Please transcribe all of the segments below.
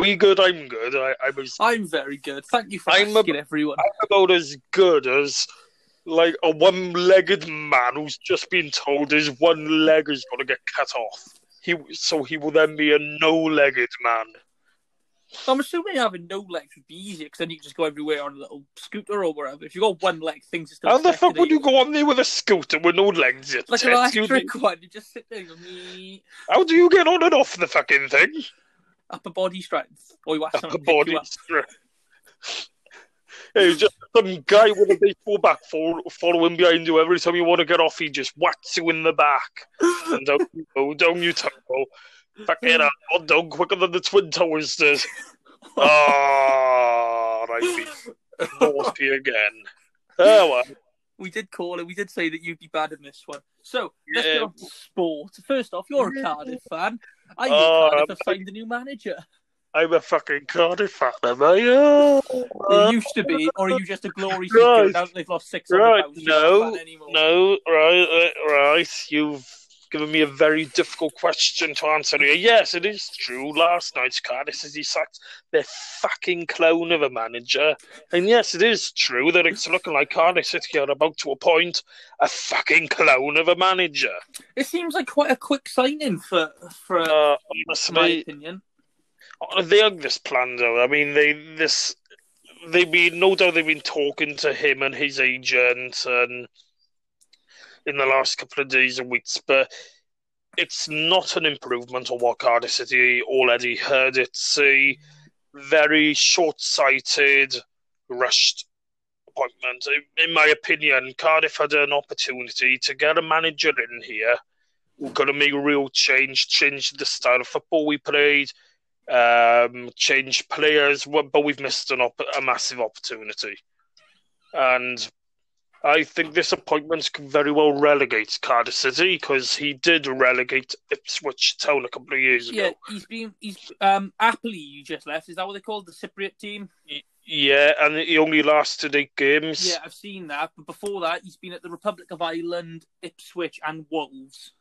we good? I'm good. I, I was. I'm very good. Thank you for I'm a- asking, everyone. I'm about as good as like a one-legged man who's just been told his one leg is going to get cut off. He so he will then be a no-legged man. I'm assuming having no legs would be easier because then you can just go everywhere on a little scooter or wherever. If you got one leg, things are still. How the fuck would you go on there with a scooter with no legs? Like an? You- electric one, you just sit there "Me." How do you get on and off the fucking thing? Upper body strength, or you have Upper something to pick body you up. strength. Hey, just some guy with a baseball bat fol- following behind you every time you want to get off. He just whacks you in the back, and down you go, down you tumble. Fucking hell, hot dog quicker than the twin towers did. Ah, oh, right, naughty again. Oh well. We did call it. We did say that you'd be bad in this one. So let's Yeah. get on to sport. First off, you're a Cardiff fan. I hear Oh, Cardiff have signed a new manager. I'm a fucking Cardiff fan, am I? Oh. You used to be, or are you just a glory seeker? Right. Now they've lost six hundred Right, pounds. you're not a no, no, right, right, right. You've given me a very difficult question to answer here. Yes, it is true. Last night's Cardiff City sacked their fucking clone of a manager. And yes, it is true that it's looking like Cardiff City are about to appoint a fucking clone of a manager. It seems like quite a quick signing for for Uh, my opinion. they have this planned out. I mean, they this they've been no doubt they've been talking to him and his agent and in the last couple of days and weeks, but it's not an improvement on what Cardiff City already heard. It's a very short-sighted, rushed appointment. In- my opinion, Cardiff had an opportunity to get a manager in here have made a real change, change the style of football we played, um, change players, but we've missed an op- a massive opportunity. And I think this appointment could very well relegate Cardiff City because he did relegate Ipswich Town a couple of years ago. Yeah, he's been he's um APOEL you just left. Is that what they called the Cypriot team? Yeah, and he only lasted eight games. Yeah, I've seen that. But before that, he's been at the Republic of Ireland, Ipswich, and Wolves.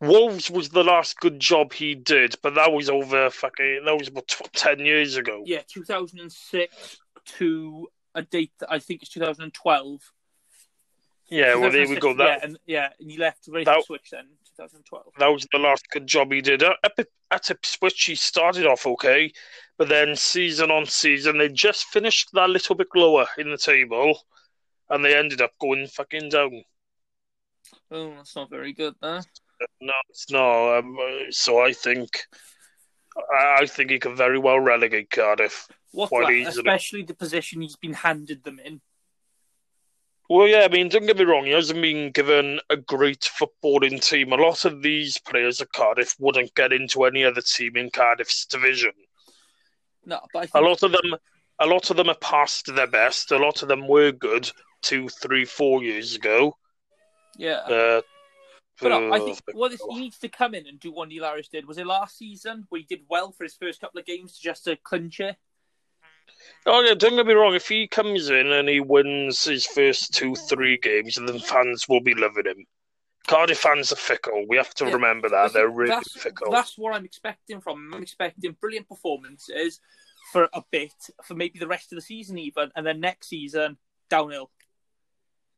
Wolves was the last good job he did, but that was over fucking that was about tw- ten years ago. Yeah, 2006 to a date that I think is 2012. Yeah, well there we go. That yeah, and yeah, and he left race That- Ipswich then, 2012. that was the last good job he did. At, at Ipswich, he started off okay, but then season on season, they just finished that little bit lower in the table, and they ended up going fucking down. Oh, that's not very good, there. No, it's not. Um, uh, so I think, I, think he can very well relegate Cardiff. What, Quite easily. especially the position he's been handed them in. Well, yeah, I mean, don't get me wrong, he hasn't been given a great footballing team. A lot of these players at Cardiff wouldn't get into any other team in Cardiff's division. No, but I A think lot of them, a lot of them are past their best. A lot of them were good two, three, four years ago. yeah. Uh, But no, I uh, think what he needs to come in and do what Neil Harris did. Was it last season where he did well for his first couple of games just to clinch it? Oh yeah, don't get me wrong. If he comes in and he wins his first two, three games, then fans will be loving him. Cardiff fans are fickle. We have to Yeah, remember that they're really that's, fickle. That's what I'm expecting from him. I'm expecting brilliant performances for a bit, for maybe the rest of the season even, and then next season downhill.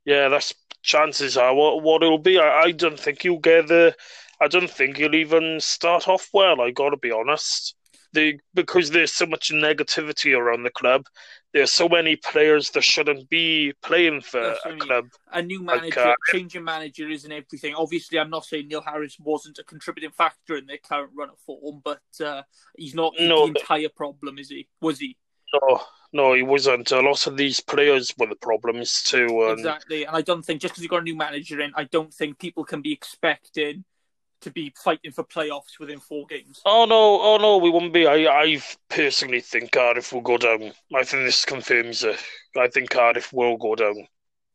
Yeah, that's chances are what what it'll be. I, I don't think he'll get the. I don't think he'll even start off well. I got to be honest. The, because there's so much negativity around the club. There's so many players that shouldn't be playing for That's a club. A new Like, manager, uh, changing managers and everything. Obviously, I'm not saying Neil Harris wasn't a contributing factor in their current run of form, but uh, he's not No, the entire problem, is he? Was he? No, no, he wasn't. A lot of these players were the problems too. And Exactly. And I don't think just because you've got a new manager in, I don't think people can be expecting to be fighting for playoffs within four games. Oh no, oh no, we won't be. I, I personally think Cardiff will go down. I think this confirms it. I think Cardiff will go down,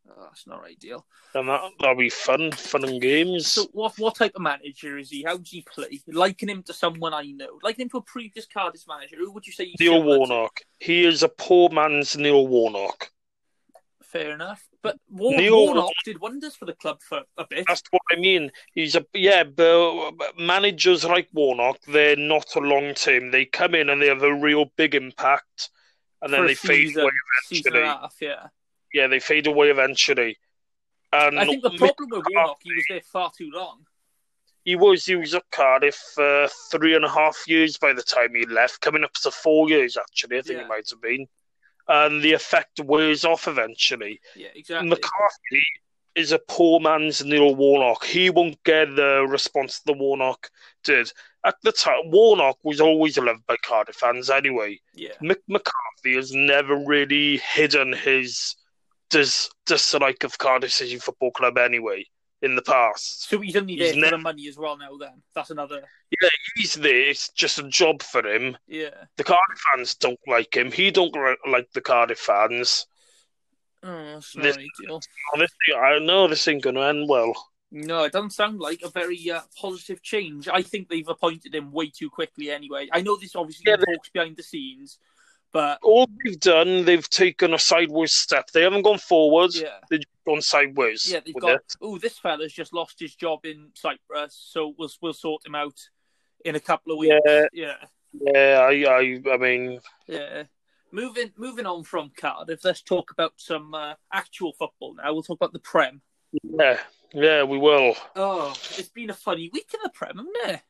Oh, that's not ideal. and that that'll be fun, fun and games. So, what what type of manager is he? How does he play? Liken him to someone I know. Liken him to a previous Cardiff manager. Who would you say? Neil similar to? Warnock. He is a poor man's Neil Warnock. Fair enough. But War- Neil- Warnock did wonders for the club for a bit. That's what I mean. He's a yeah, but managers like Warnock, they're not a long term. They come in and they have a real big impact, and then for they fade season, away season and a eventually. half, yeah. Yeah, they fade away eventually. And I think the problem with Warnock, he was there far too long. he was he was at Cardiff for three and a half years by the time he left, coming up to four years actually. I think Yeah. it might have been, and the effect wears off eventually. Yeah, exactly. McCarthy is a poor man's Neil Warnock. He won't get the response the Warnock did. At the time, Warnock was always loved by Cardiff fans anyway. yeah. Mick McCarthy has never really hidden his dis- dislike of Cardiff City Football Club anyway in the past. So he's only He's there for never- the money as well now. Then that's another. Yeah, he's there, it's just a job for him. Yeah. The Cardiff fans don't like him. He don't like the Cardiff fans. Oh, This- not ideal. Honestly, I know this ain't going to end well. No, it doesn't sound like a very uh, positive change. I think they've appointed him way too quickly. Anyway, I know this obviously Yeah, talks behind the scenes, but all they've done, they've taken a sideways step. They haven't gone forward. yeah, They've just gone sideways. yeah, they've got. Oh, this fella's just lost his job in Cyprus, so we'll we'll sort him out in a couple of weeks. Yeah. yeah. Yeah, I, I, I mean, Yeah. Moving moving on from Cardiff, let's talk about some uh, actual football now. We'll talk about the Prem. yeah, yeah, we will. Oh, it's been a funny week in the Prem, hasn't it?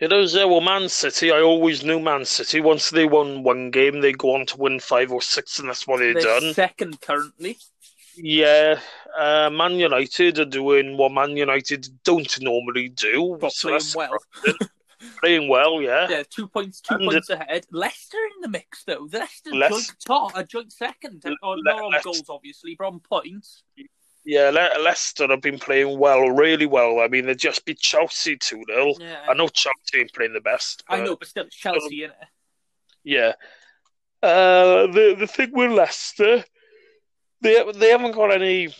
It is, yeah, well, Man City, I always knew Man City. Once they won one game, they go on to win five or six, and that's what they've They're done. second currently. Yeah, uh, Man United are doing what Man United don't normally do. But So playing well. playing well, yeah. Yeah, two points two And- points ahead. Leicester in the mix though. Leicester Leic- joint top, a joint second. Oh, Le- on Leic- goals obviously, but on points. Yeah, Le- Leicester have been playing well, really well. I mean, they just beat Chelsea 2 0. Yeah. I know Chelsea ain't playing the best. I know, but still it's Chelsea in it. Yeah. Uh, the the thing with Leicester, they they haven't got any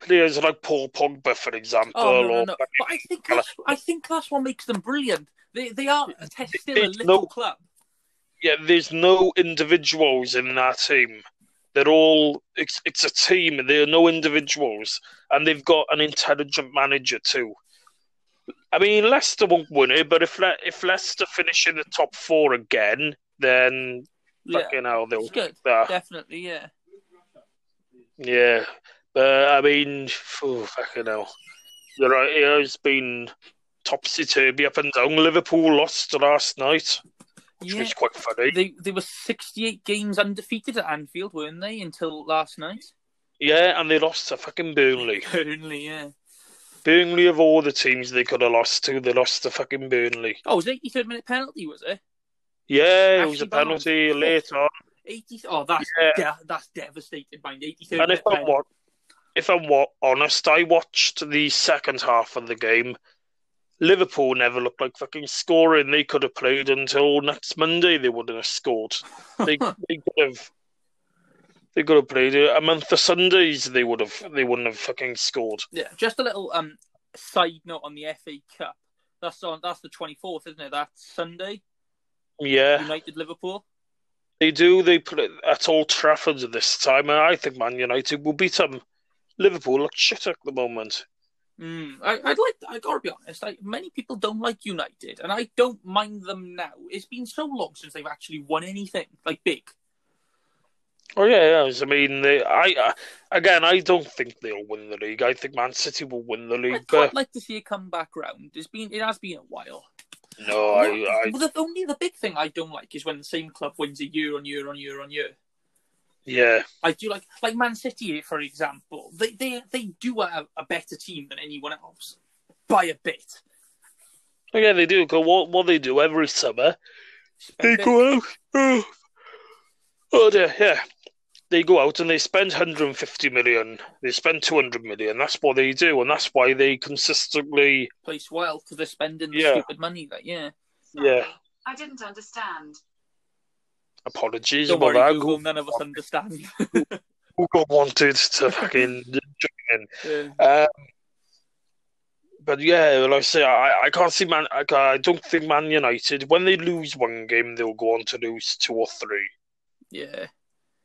players like Paul Pogba, for example. Oh no, no, or, no. But I think that's I think that's what makes them brilliant. They they are still a little no- club. Yeah, there's no individuals in that team. They're all it's it's a team. There are no individuals, and they've got an intelligent manager too. I mean, Leicester won't win it, but if Le- if Leicester finish in the top four again, then Yeah. fucking hell, they'll It's good. uh, Definitely, yeah. Yeah, but I mean, phew, fucking hell. You're right, it has been topsy turvy up and down. Liverpool lost last night, which Yeah. was quite funny. They they were sixty eight games undefeated at Anfield, weren't they, until last night? Yeah, and they lost to fucking Burnley. Burnley, yeah. Burnley, of all the teams they could have lost to, they lost to fucking Burnley. Oh, it was eighty third minute penalty, was it? Yeah, it was a penalty Barnes. late on. Eighty. Oh, that's Yeah. de- that's devastating. Mind eighty third And if I'm what, if I'm what honest, I watched the second half of the game. Liverpool never looked like fucking scoring. They could have played until next Monday. They wouldn't have scored. They they could have. They could have played a month of Sundays. They would have. They wouldn't have fucking scored. Yeah, just a little um side note on the FA Cup. That's on. That's the twenty fourth, isn't it? That's Sunday. Yeah, United Liverpool. they do. They put it at Old Trafford this time, and I think Man United will beat them. Liverpool look shit at the moment. Mm, I, I'd like. I gotta be honest. Like many people don't like United, and I don't mind them now. It's been so long since they've actually won anything like big. Oh yeah, yes. I mean, they, I uh, again, I don't think they'll win the league. I think Man City will win the league, I'd but like to see it come back round. It's been. It has been a while. no, I, I, Well, the, only the big thing I don't like is when the same club wins a year on year on year on year. Yeah, I do like like Man City, for example. They they they do have a better team than anyone else by a bit. oh, yeah, they do. Go what what they do every summer. They Spend it- go out. Oh, oh dear, yeah. They go out and they spend 150 million. They spend 200 million. That's what they do, and that's why they consistently. place well because they're spending the Yeah. stupid money. Like yeah, Yeah. I didn't understand. Apologies don't worry, that. Google. None of us understand. Google wanted to fucking join in. Yeah. Um, but yeah, like I say, I, I can't see Man. I, I don't think Man United when they lose one game, they'll go on to lose two or three. yeah.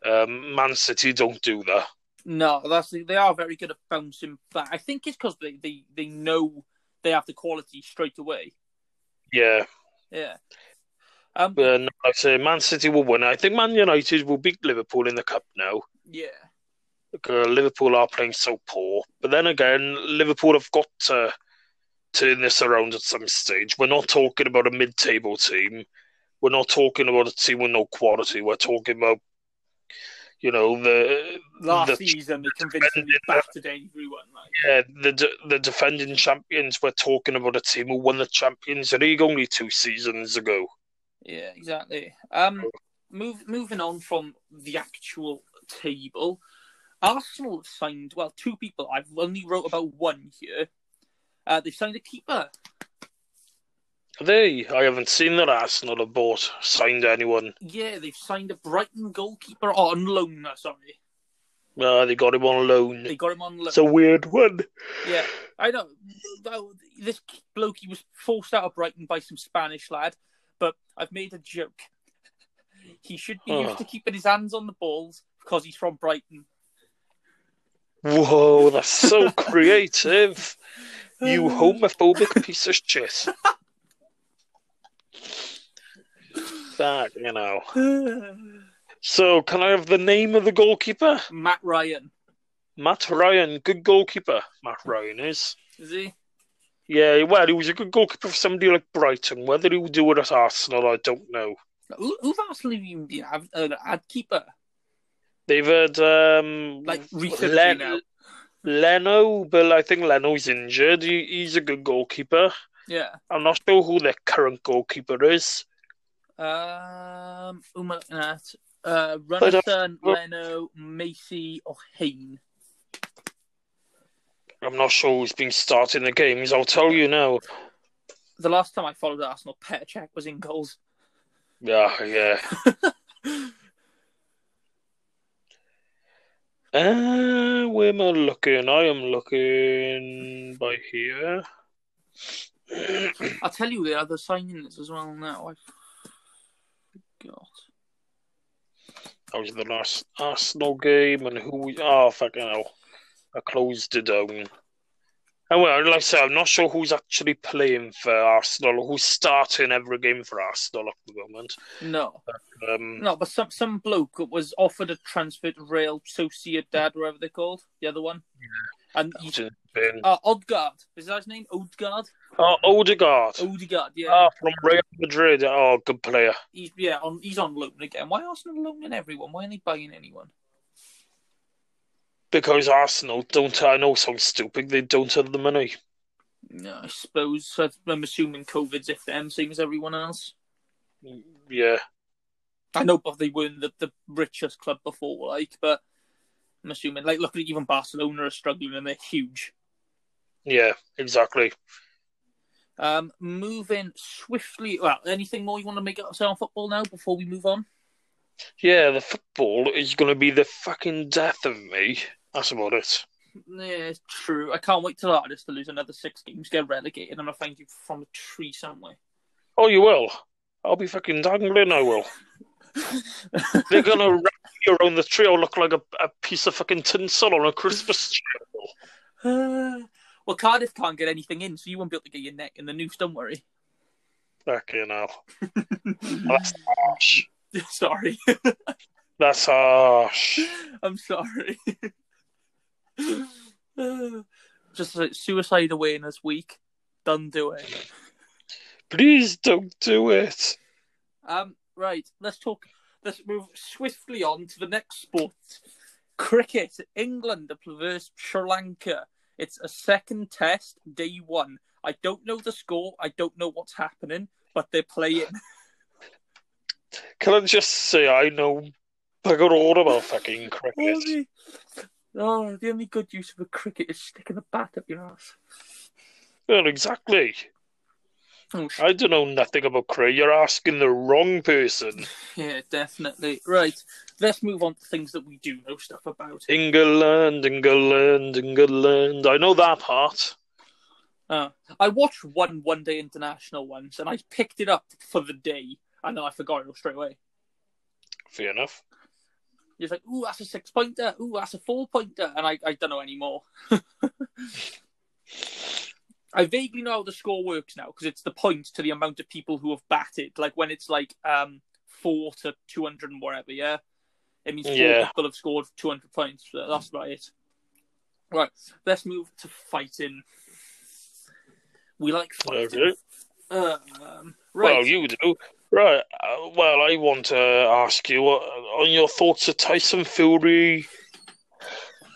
Um, Man City don't do that. No, that's they are very good at bouncing back. I think it's because they, they, they know they have the quality straight away. Yeah, Yeah. Um, but I say, Man City will win. I think Man United will beat Liverpool in the cup now. yeah. Uh, Liverpool are playing so poor, but then again, Liverpool have got to turn this around at some stage. We're not talking about a mid-table team. We're not talking about a team with no quality. We're talking about, you know, the Last the, season they convincingly battered everyone. Like, yeah, the the defending champions. We're talking about a team who won the Champions League only two seasons ago. Yeah, exactly. Um, move, moving on from the actual table, Arsenal have signed well two people. I've only wrote about one here. Uh, they've signed a keeper. They, I haven't seen that Arsenal have bought signed anyone. Yeah, they've signed a Brighton goalkeeper on loan. uh, Sorry, Uh, they got him on loan. they got him on loan. It's a weird one. Yeah, I know. Well, This bloke he was forced out of Brighton by some Spanish lad, I've made a joke. He should be Oh. used to keeping his hands on the balls because he's from Brighton. Whoa, that's so creative. You homophobic piece of shit. That, you know. So, can I have the name of the goalkeeper? Mat Ryan, Mat Ryan, good goalkeeper. Mat Ryan is. is he? Yeah, well, he was a good goalkeeper for somebody like Brighton. Whether he would do it at Arsenal, I don't know. Who, who've Arsenal even been have uh, had keeper They've had um, like recently Len-? Leno, but I think Leno's injured. He, he's a good goalkeeper. Yeah. I'm not sure who their current goalkeeper is. Um. Who am I looking at? Uh, I Rúnarsson, Leno, Macey, or Hein. I'm not sure who's been starting the games. I'll tell you now. The last time I followed Arsenal, Petr Cech was in goals. Yeah, yeah. Uh, where am I looking? I am looking by here. I'll tell you the other signings as well now. I forgot. That was the last Arsenal game, and who? we- Oh, fucking hell! I closed it down. And well, like I said, I'm not sure who's actually playing for Arsenal, who's starting every game for Arsenal at the moment. No, Um, no, but some some bloke was offered a transfer to Real Sociedad, whatever they're called, the other one. Yeah, And been- uh, Odgaard, is that his name? Odgaard? oh, Odegaard. Odegaard, yeah. Ah, from Real Madrid. Oh, good player. He's yeah, on he's on loan again. Why Arsenal loaning everyone? Why aren't they buying anyone? Because Arsenal don't, I know, sounds stupid, they don't have the money. No, I suppose I'm assuming COVID's if them, same as everyone else. Yeah, I know, but they weren't the, the richest club before, like, but I'm assuming, like, look at even Barcelona are struggling and they're huge. yeah, exactly. Um, moving swiftly. Well, anything more you want to make up say on football now before we move on? Yeah, the football is going to be the fucking death of me. That's about it. Yeah, it's true. I can't wait till Artists to lose another six games, get relegated, and I'll find you from a tree somewhere. Oh, you will? I'll be fucking dangling, I will. They're going to wrap you around the tree. I'll look like a, a piece of fucking tinsel on a Christmas tree. well, Cardiff can't get anything in, so you won't be able to get your neck in the noose. Don't worry. Fucking hell. That's harsh. Sorry, That's harsh. I'm sorry. Just like suicide awareness week. Done do it. Please don't do it. Um, right, let's talk. Let's move swiftly on to the next sport. Cricket. England versus Sri Lanka. It's a second test, day one. I don't know the score. I don't know what's happening, but they're playing. Can I just say I know bugger all about fucking cricket? Oh, the only good use of a cricket is sticking a bat up your ass. Well, exactly. Oh, sh- I don't know nothing about cricket. You're asking the wrong person. yeah, definitely. Right, let's move on to things that we do know stuff about. England, England, England. I know that part. Uh, I watched one one day international once, and I picked it up for the day, and then I forgot it all straight away. Fair enough. He's like, ooh, that's a six pointer. Ooh, that's a four pointer. And I, I don't know anymore. I vaguely know how the score works now because it's the point to the amount of people who have batted. Like when it's like um four to two hundred and whatever, yeah. It means four Yeah. people have scored two hundred points. So that's about it. Right, let's move to fighting. We like fighting. Okay. Um, right. Well, you do. Right. Uh, well, I want to ask you uh, on your thoughts of Tyson Fury,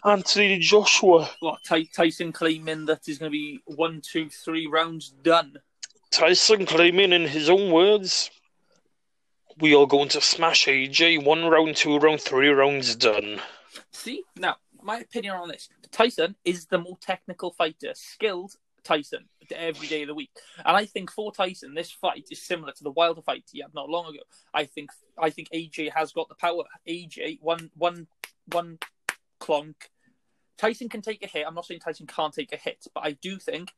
Anthony Joshua. What, Ty- Tyson claiming that he's going to be one, two, three rounds done. Tyson claiming, in his own words, we are going to smash AJ one round, two round, three rounds done. See, now my opinion on this: Tyson is the more technical fighter, skilled Tyson every day of the week, and I think for Tyson, this fight is similar to the Wilder fight he had not long ago. I think I think AJ has got the power. AJ one one one clonk. Tyson can take a hit. I'm not saying Tyson can't take a hit, but I do think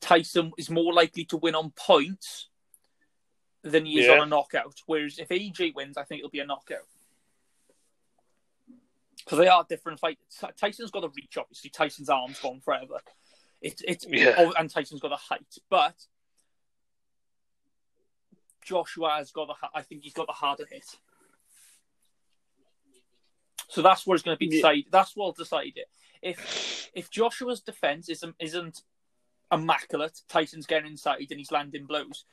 Tyson is more likely to win on points than he is Yeah. on a knockout. Whereas if AJ wins, I think it'll be a knockout. Because they are different fighters. Tyson's got a reach, obviously. Tyson's arms gone forever. It's it's Yeah. oh, and Tyson's got a height, but Joshua has got the I think he's got the harder hit. So that's where it's going to be Yeah. decided. That's what will decide it. If if Joshua's defense isn't isn't immaculate, Tyson's getting inside and he's landing blows.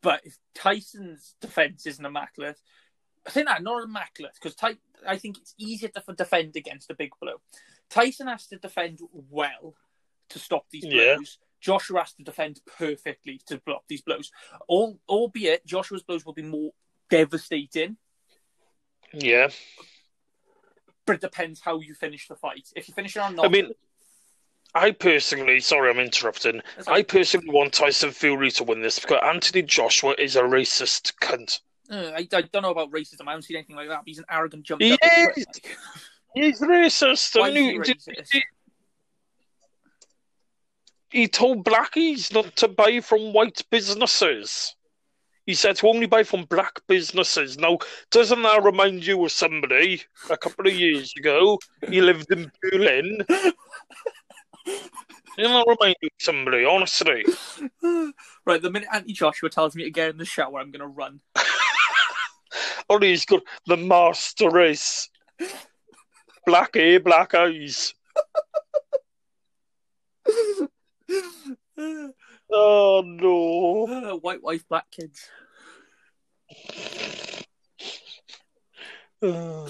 But if Tyson's defense isn't immaculate, I think that not immaculate because Ty- I think it's easier to defend against a big blow. Tyson has to defend well to stop these Yeah. blows. Joshua has to defend perfectly to block these blows. All, albeit Joshua's blows will be more devastating, Yeah. but it depends how you finish the fight. If you finish it on not, I mean, I personally, sorry, I'm interrupting. I personally want Tyson Fury to win this because Anthony Joshua is a racist cunt. Uh, I, I don't know about racism. I haven't seen anything like that. But he's an arrogant jump. He is! He's racist. Why and is he, he did- racist? He- told blackies not to buy from white businesses. He said to only buy from black businesses. Now, doesn't that remind you of somebody a couple of years ago? He lived in Berlin. Doesn't that remind you of somebody, honestly? right, the minute Auntie Joshua tells me to get in the shower, I'm going to run. Oh, he's got the master race. Black hair, black eyes. Oh no. Uh, white wife, black kids. Oh,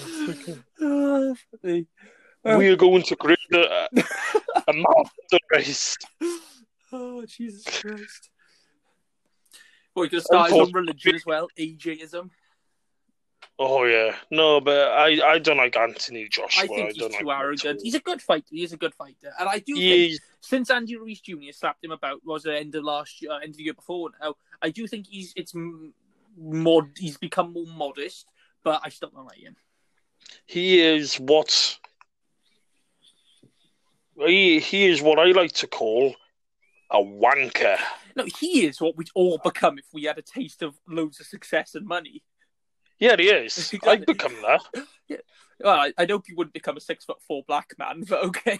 funny. we are going to create a, a master race. oh, Jesus Christ. Well, you could start his own Unfortunately- religion as well, AJism. Oh yeah, no, but I, I don't like Anthony Joshua. I think don't he's too like arrogant. He's a good fighter. He is a good fighter, and I do think He's, since Andy Ruiz Jr. slapped him about was the end of last year, uh, end of the year before now. I do think he's it's more he's become more modest, but I still don't like him. he is what he he is what I like to call a wanker. No, he is what we'd all become if we had a taste of loads of success and money. Yeah, he is. I'd become that. Yeah. Well, I, I hope you wouldn't become a six foot four black man, but okay,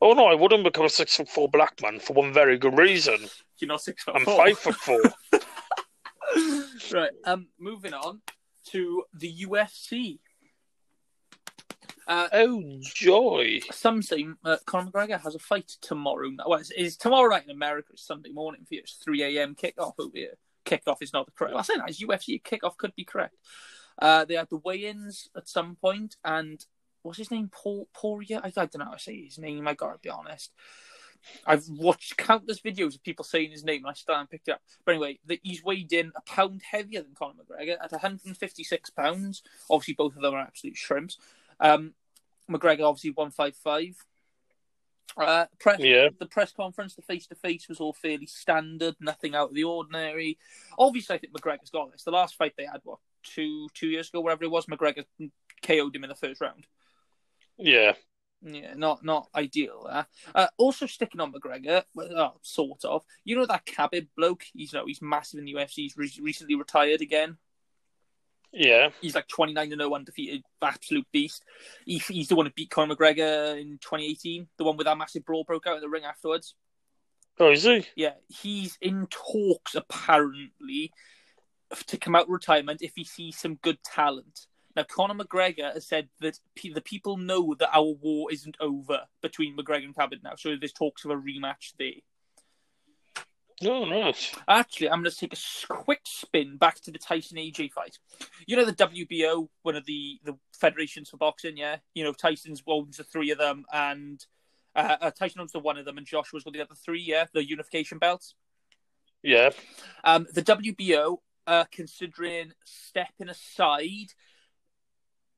Oh no, I wouldn't become a six foot four black man for one very good reason. you're not six foot I'm four. five foot four. right. Um, moving on to the UFC. Uh, Oh joy! some say uh, Conor McGregor has a fight tomorrow. Well, it's, it's tomorrow night in America. It's Sunday morning for you. It's 3 a.m. kickoff over here. Kickoff is not the correct. Well, I say that. It's UFC. Kickoff could be correct. Uh, they had the weigh-ins at some point, and what's his name? Paul Poria? I, I don't know how to say his name. I gotta be honest. I've watched countless videos of people saying his name, and I still haven't picked it up. But anyway, the, he's weighed in a pound heavier than Conor McGregor at 156 pounds. Obviously, both of them are absolute shrimps. Um, McGregor obviously 155. Uh, press, Yeah, the press conference, the face to face was all fairly standard, nothing out of the ordinary. Obviously, I think McGregor's got this. The last fight they had, what, two two years ago, wherever it was, McGregor KO'd him in the first round. yeah. Yeah, not not ideal there. Uh, also sticking on McGregor, well, oh, sort of. You know that Khabib bloke? He's no, he's massive in the UFC. He's re- recently retired again. Yeah. He's like 29 and 0 undefeated, absolute beast. He, he's the one who beat Conor McGregor in 2018, the one with that massive brawl broke out in the ring afterwards. Oh, is he? Yeah, he's in talks apparently to come out of retirement if he sees some good talent. Now, Conor McGregor has said that p- the people know that our war isn't over between McGregor and Khabib now, so there's talks of a rematch there. Oh, nice. Actually, I'm going to take a quick spin back to the Tyson AJ fight. You know the WBO, one of the the federations for boxing. Yeah, you know Tyson's owns the three of them, and uh, uh, Tyson owns the one of them, and Joshua's got the other three. Yeah, the unification belts. Yeah. Um, the WBO are considering stepping aside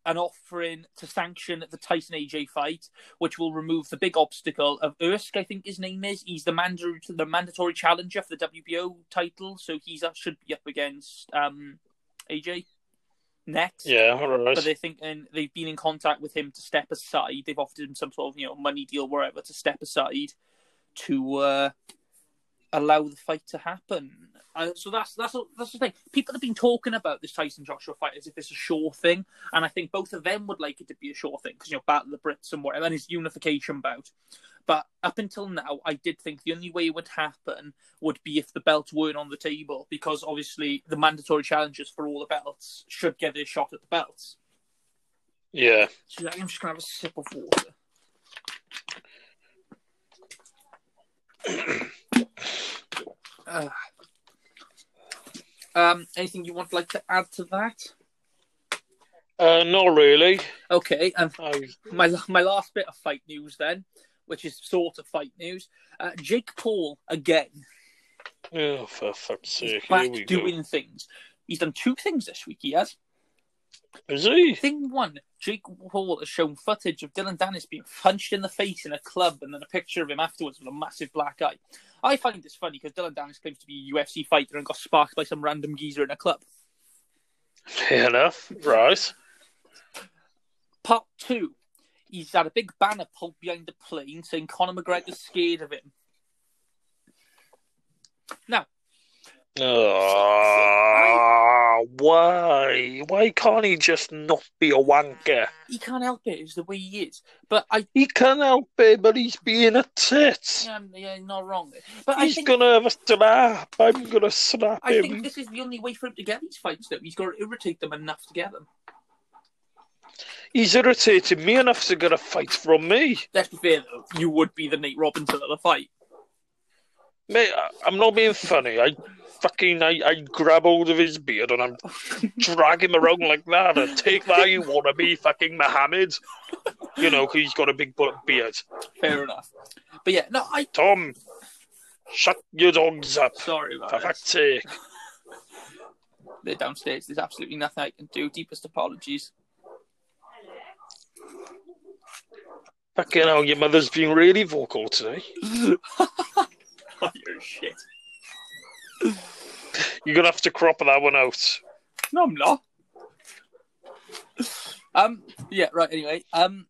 and offering to sanction the Tyson AJ fight, which will remove the big obstacle of Usyk, I think his name is. He's the mandatory the mandatory challenger for the WBO title, so he uh, should be up against um, AJ next. Yeah. Right. But they're thinking they've been in contact with him to step aside. They've offered him some sort of you know money deal, wherever, to step aside to uh, allow the fight to happen. Uh, so that's that's that's the thing. People have been talking about this Tyson Joshua fight as if it's a sure thing, and I think both of them would like it to be a sure thing because you know battle the Brits and whatever, and his unification bout. But up until now, I did think the only way it would happen would be if the belts weren't on the table, because obviously the mandatory challenges for all the belts should get a shot at the belts. Yeah. So I'm just gonna have a sip of water. Uh, um, anything you want like to add to that? Uh, not really. Okay, and I, my my last bit of fight news then, which is sort of fight news. Uh, Jake Paul again oh, for fuck's sake. Here back we go. doing things. He's done two things this week. He has. Is he? Thing one, Jake Paul has shown footage of Dillon Danis being punched in the face in a club and then a picture of him afterwards with a massive black eye. I find this funny because Dillon Danis claims to be a UFC fighter and got sparked by some random geezer in a club. Fair enough. Right. Part two, he's had a big banner pulled behind the plane saying Conor McGregor's scared of him. Now, Ah, why? Why can't he just not be a wanker? he can't help it, it's the way he is. But I, He can't help it, but he's being a tit. yeah, yeah, not wrong. But I He's think, gonna have a snap. I'm gonna snap I him. think this is the only way for him to get these fights, though. He's got to irritate them enough to get them. He's irritated me enough to get a fight from me. Let's be fair, though. You would be the Nate Robinson of the fight. Mate, I- I'm not being funny. I fucking I, I grab hold of his beard and I'm drag him around like that and take that you wanna be fucking Mohammed. You know, 'cause he's got a big beard. Fair enough. But yeah, no, I. Tom, shut your dogs up. Sorry For about that. fuck's sake. They're downstairs. There's absolutely nothing I can do. Deepest apologies. Fucking hell, your mother's been really vocal today. oh, you're shit. You're gonna have to crop that one out. No, I'm not. Um. Yeah. Right. Anyway. Um.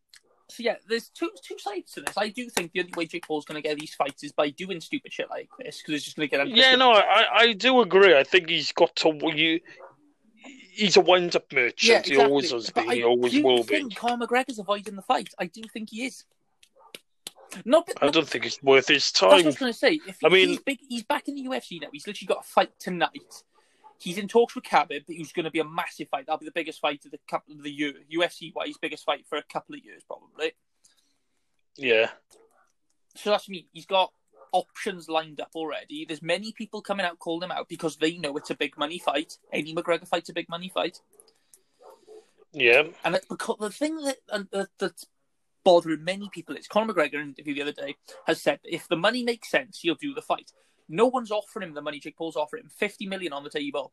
So yeah, there's two two sides to this. I do think the only way Jake Paul's going to get these fights is by doing stupid shit like this because it's just going to get. Yeah, no, I, I do agree. I think he's got to. You, he's a wind-up merchant. Yeah, He always exactly. has been. I He always do will think be. Conor McGregor's avoiding the fight. I do think he is. Not, I don't think it's worth his That's what I time. was going to say. If I mean- he's big, he's back in the UFC now. He's literally got a fight tonight. He's in talks with Khabib, who's going to be a massive fight. That'll be the biggest fight of the couple of the year, UFC wise, biggest fight for a couple of years probably. Yeah, So that's me. He's got options lined up already. There's many people coming out calling him out because they know it's a big money fight. Any McGregor fight's a big money fight. yeah, And it's because the thing that, uh, that that's bothering many people is Conor McGregor in an interview the other day has said that if the money makes sense, he'll do the fight. No one's offering him the money Jake Paul's offering him. Fifty million on the table.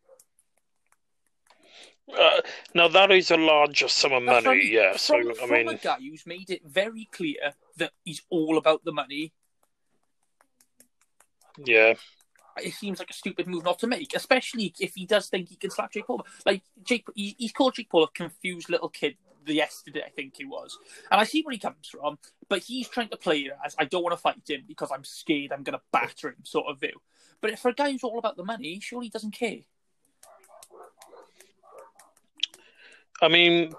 Uh, now that is a larger sum of money. what Yeah, from, so I from mean, a guy who's made it very clear that he's all about the money, yeah, it seems like a stupid move not to make, especially if he does think he can slap Jake Paul. Like Jake, he, he's called Jake Paul a confused little kid yesterday, I think he was, and I see where he comes from. But he's trying to play it as I don't want to fight him because I'm scared I'm going to batter him, sort of view. But if for a guy who's all about the money, he surely doesn't care. I mean,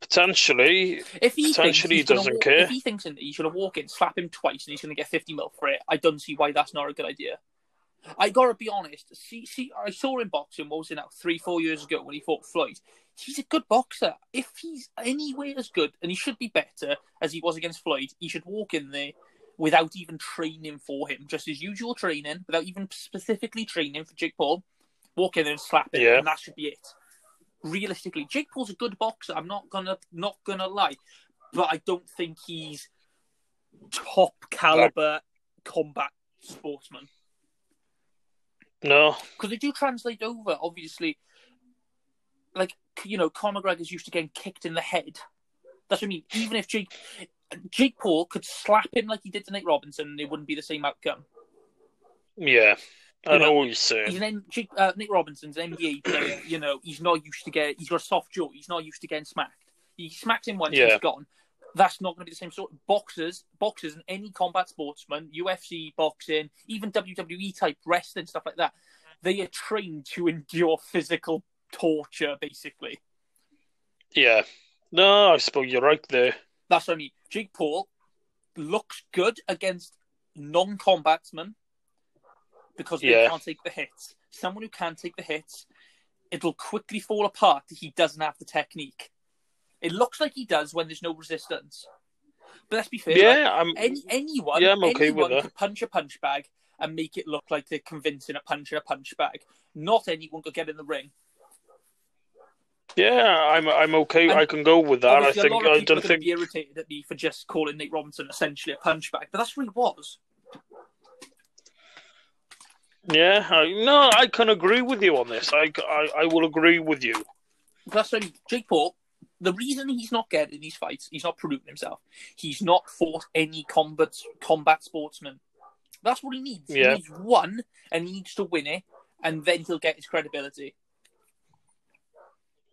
potentially, If he thinks Potentially he doesn't walk, care. if he thinks that he's going to walk in, slap him twice, and he's going to get fifty mil for it, I don't see why that's not a good idea. I gotta be honest. See, see, I saw him boxing. What was it now? Three, four years ago when he fought Floyd. He's a good boxer. If he's anywhere as good, and he should be better as he was against Floyd, he should walk in there without even training for him, just his usual training, without even specifically training for Jake Paul. Walk in there and slap him, Yeah. and that should be it. Realistically, Jake Paul's a good boxer. I'm not gonna not gonna lie, but I don't think he's top caliber combat sportsman no. because they do translate over. Obviously, like you know, Conor McGregor's used to getting kicked in the head. That's what I mean. Even if Jake Jake Paul could slap him like he did to Nate Robinson, it wouldn't be the same outcome. Yeah. I You know know, what you're He's saying. an uh, Nick Robinson's an NBA player. You know, he's not used to get. He's got a soft jaw. He's not used to getting smacked. He smacks him once, Yeah. he's gone. That's not going to be the same sort. Boxers, boxers, and any combat sportsman, UFC, boxing, even WWE type wrestling stuff like that, they are trained to endure physical torture. Basically, Yeah. No, I suppose you're right there. that's what I mean. Jake Paul looks good against non-combatsmen because they Yeah. can't take the hits. Someone who can take the hits, it'll quickly fall apart he doesn't have the technique. It looks like he does when there's no resistance. But let's be fair. like, Yeah, I'm. any anyone, Yeah, I'm okay anyone with could punch a punch bag and make it look like they're convincing a punch in a punch bag. Not anyone could get in the ring. Yeah, I'm. I'm okay. And I can go with that. I think. a lot of I don't think. be irritated at me for just calling Nate Robinson essentially a punch bag, but that's what he was. Yeah. I, no, I can agree with you on this. I, I, I will agree with you. That's mean. Jake Paul. The reason he's not getting these fights, he's not proving himself. He's not fought any combat combat sportsman. That's what he needs. Yeah. He needs one, and he needs to win it, and then he'll get his credibility.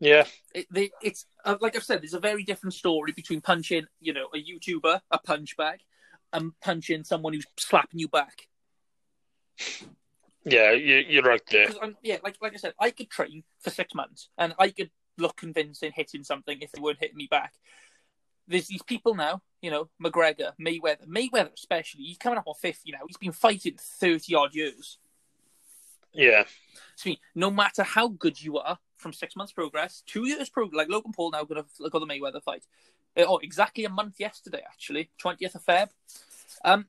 Yeah. it, they, it's uh, like I've said, there's a very different story between punching, you know, a YouTuber, a punch bag, and punching someone who's slapping you back. Yeah. You, you're right there. Yeah, like like I said, I could train for six months and I could look convincing hitting something if they weren't hitting me back. There's these people now, you know, McGregor, Mayweather, Mayweather especially. He's coming up on fifty now. He's been fighting thirty odd years. Yeah. So, no matter how good you are from six months progress, two years progress, like Logan Paul now going to go the Mayweather fight. Uh, Oh, exactly a month yesterday, actually, 20th of Feb. Um,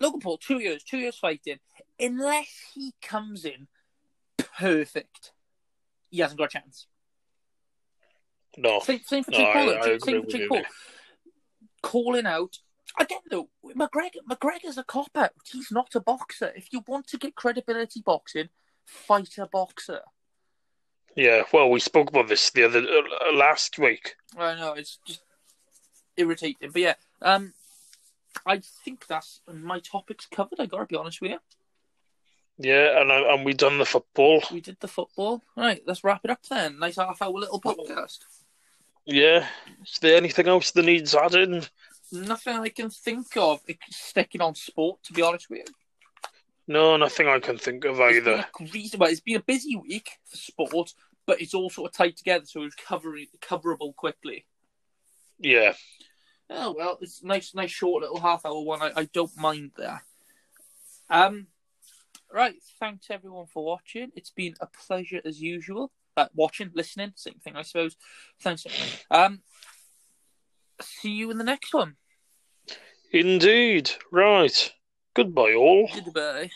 Logan Paul, two years, two years fighting. Unless he comes in perfect, he hasn't got a chance. No. Same, same for No, Jake Paul. I agree same for Jake you Paul. Calling out again though. McGregor, McGregor's a cop out. He's not a boxer. If you want to get credibility boxing, fight a boxer. Yeah. Well, we spoke about this the other uh, last week. I know it's just irritating, but yeah. Um, I think that's my topics covered. I gotta be honest with you. Yeah, and I, and we done the football. We did the football. Right, let's wrap it up then. Nice half hour little podcast. Yeah. Is there anything else that needs adding? Nothing I can think of sticking on sport. To be honest with you. No, nothing I can think of It's either. reason- well, it's been a busy week for sport, but it's all sort of tied together, so it's covering coverable quickly. Yeah. Oh well, it's nice, nice short little half hour one. I, I don't mind that. Um, right. Thanks everyone for watching. It's been a pleasure as usual. Uh, watching, listening, same thing, I suppose. Thanks. Um, see you in the next one. Indeed. Right. Goodbye, all. Goodbye.